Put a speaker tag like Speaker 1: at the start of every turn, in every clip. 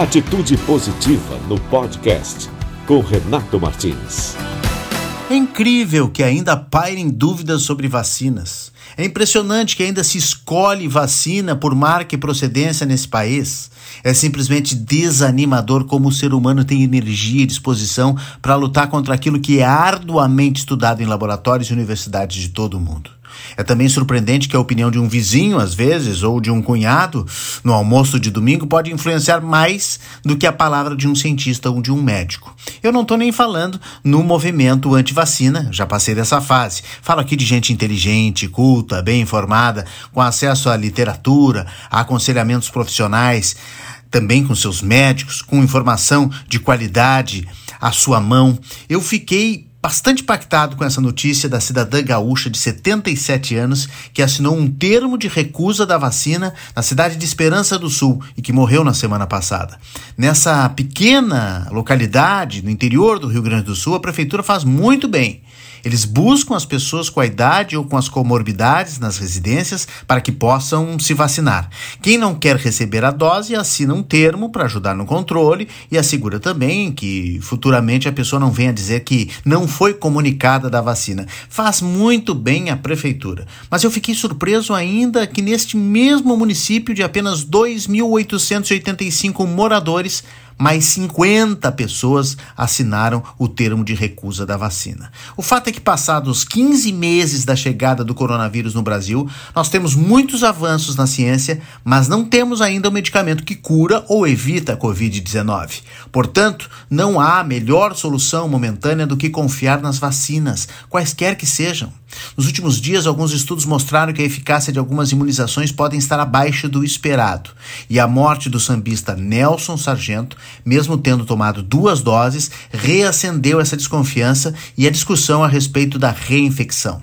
Speaker 1: Atitude Positiva no podcast com Renato Martins.
Speaker 2: É incrível que ainda pairem dúvidas sobre vacinas. É impressionante que ainda se escolhe vacina por marca e procedência nesse país. É simplesmente desanimador como o ser humano tem energia e disposição para lutar contra aquilo que é arduamente estudado em laboratórios e universidades de todo o mundo. É também surpreendente que a opinião de um vizinho, às vezes, ou de um cunhado, no almoço de domingo, pode influenciar mais do que a palavra de um cientista ou de um médico. Eu não estou nem falando no movimento anti-vacina, já passei dessa fase. Falo aqui de gente inteligente, culta, bem informada, com acesso à literatura, a aconselhamentos profissionais, também com seus médicos, com informação de qualidade à sua mão. Eu fiquei bastante impactado com essa notícia da cidadã gaúcha de 77 anos que assinou um termo de recusa da vacina na cidade de Esperança do Sul e que morreu na semana passada. Nessa pequena localidade no interior do Rio Grande do Sul, a prefeitura faz muito bem. Eles buscam as pessoas com a idade ou com as comorbidades nas residências para que possam se vacinar. Quem não quer receber a dose assina um termo para ajudar no controle e assegura também que futuramente a pessoa não venha dizer que não foi comunicada da vacina. Faz muito bem a prefeitura. Mas eu fiquei surpreso ainda que neste mesmo município de apenas 2.885 moradores, mais 50 pessoas assinaram o termo de recusa da vacina. O fato é que, passados 15 meses da chegada do coronavírus no Brasil, nós temos muitos avanços na ciência, mas não temos ainda o um medicamento que cura ou evita a Covid-19. Portanto, não há melhor solução momentânea do que confiar nas vacinas, quaisquer que sejam. Nos últimos dias, alguns estudos mostraram que a eficácia de algumas imunizações podem estar abaixo do esperado. E a morte do sambista Nelson Sargento, mesmo tendo tomado duas doses, reacendeu essa desconfiança e a discussão a respeito da reinfecção.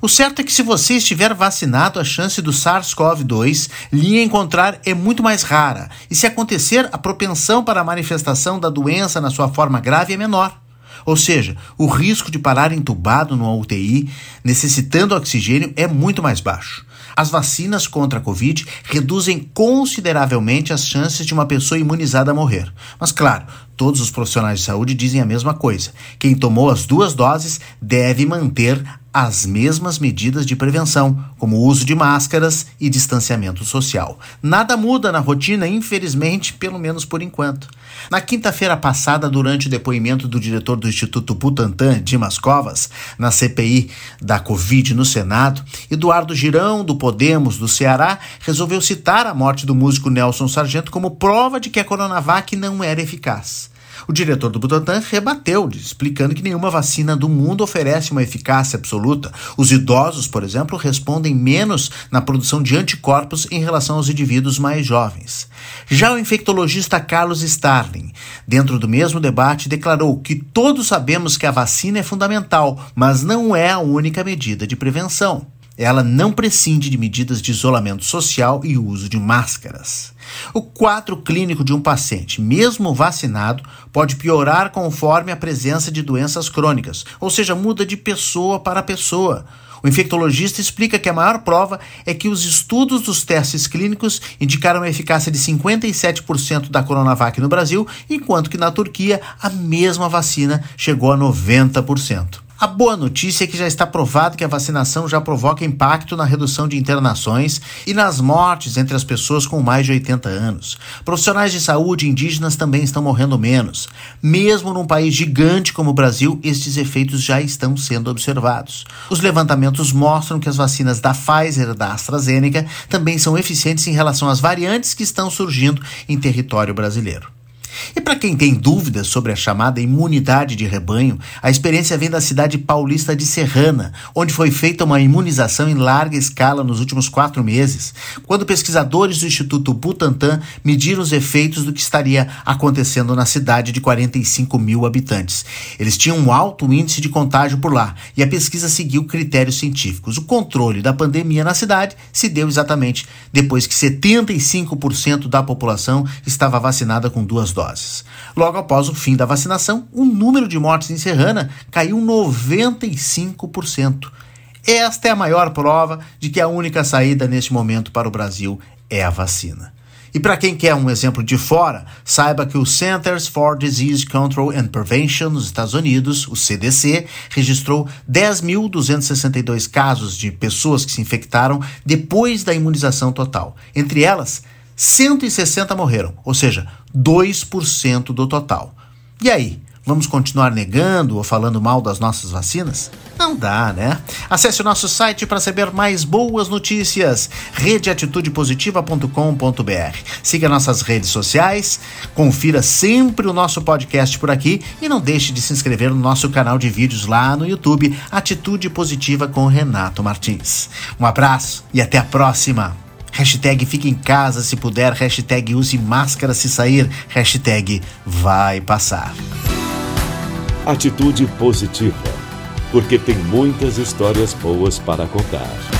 Speaker 2: O certo é que se você estiver vacinado, a chance do SARS-CoV-2 lhe encontrar é muito mais rara, e se acontecer, a propensão para a manifestação da doença na sua forma grave é menor. Ou seja, o risco de parar entubado numa UTI, necessitando oxigênio, é muito mais baixo. As vacinas contra a Covid reduzem consideravelmente as chances de uma pessoa imunizada morrer. Mas, claro, todos os profissionais de saúde dizem a mesma coisa. Quem tomou as duas doses deve manter as mesmas medidas de prevenção, como o uso de máscaras e distanciamento social. Nada muda na rotina, infelizmente, pelo menos por enquanto. Na quinta-feira passada, durante o depoimento do diretor do Instituto Butantan, Dimas Covas, na CPI da Covid no Senado, Eduardo Girão, do Podemos do Ceará, resolveu citar a morte do músico Nelson Sargento como prova de que a Coronavac não era eficaz. O diretor do Butantan rebateu, explicando que nenhuma vacina do mundo oferece uma eficácia absoluta. Os idosos, por exemplo, respondem menos na produção de anticorpos em relação aos indivíduos mais jovens. Já o infectologista Carlos Starling, dentro do mesmo debate, declarou que todos sabemos que a vacina é fundamental, mas não é a única medida de prevenção ela não prescinde de medidas de isolamento social e uso de máscaras. O quadro clínico de um paciente, mesmo vacinado, pode piorar conforme a presença de doenças crônicas, ou seja, muda de pessoa para pessoa. O infectologista explica que a maior prova é que os estudos dos testes clínicos indicaram a eficácia de 57% da Coronavac no Brasil, enquanto que na Turquia a mesma vacina chegou a 90%. A boa notícia é que já está provado que a vacinação já provoca impacto na redução de internações e nas mortes entre as pessoas com mais de 80 anos. Profissionais de saúde indígenas também estão morrendo menos. Mesmo num país gigante como o Brasil, estes efeitos já estão sendo observados. Os levantamentos mostram que as vacinas da Pfizer e da AstraZeneca também são eficientes em relação às variantes que estão surgindo em território brasileiro. E para quem tem dúvidas sobre a chamada imunidade de rebanho, a experiência vem da cidade paulista de Serrana, onde foi feita uma imunização em larga escala nos últimos quatro meses, quando pesquisadores do Instituto Butantan mediram os efeitos do que estaria acontecendo na cidade de 45 mil habitantes. Eles tinham um alto índice de contágio por lá e a pesquisa seguiu critérios científicos. O controle da pandemia na cidade se deu exatamente depois que 75% da população estava vacinada com duas doses Logo após o fim da vacinação, o número de mortes em Serrana caiu 95%. Esta é a maior prova de que a única saída neste momento para o Brasil é a vacina. E para quem quer um exemplo de fora, saiba que o Centers for Disease Control and Prevention nos Estados Unidos, o CDC, registrou 10.262 casos de pessoas que se infectaram depois da imunização total. Entre elas, 160 morreram, ou seja, 2% do total. E aí? Vamos continuar negando ou falando mal das nossas vacinas? Não dá, né? Acesse o nosso site para saber mais boas notícias, redeatitudepositiva.com.br. Siga nossas redes sociais, confira sempre o nosso podcast por aqui e não deixe de se inscrever no nosso canal de vídeos lá no YouTube, Atitude Positiva com Renato Martins. Um abraço e até a próxima! Hashtag fique em casa se puder, hashtag use máscara se sair, hashtag vai passar.
Speaker 1: Atitude positiva, porque tem muitas histórias boas para contar.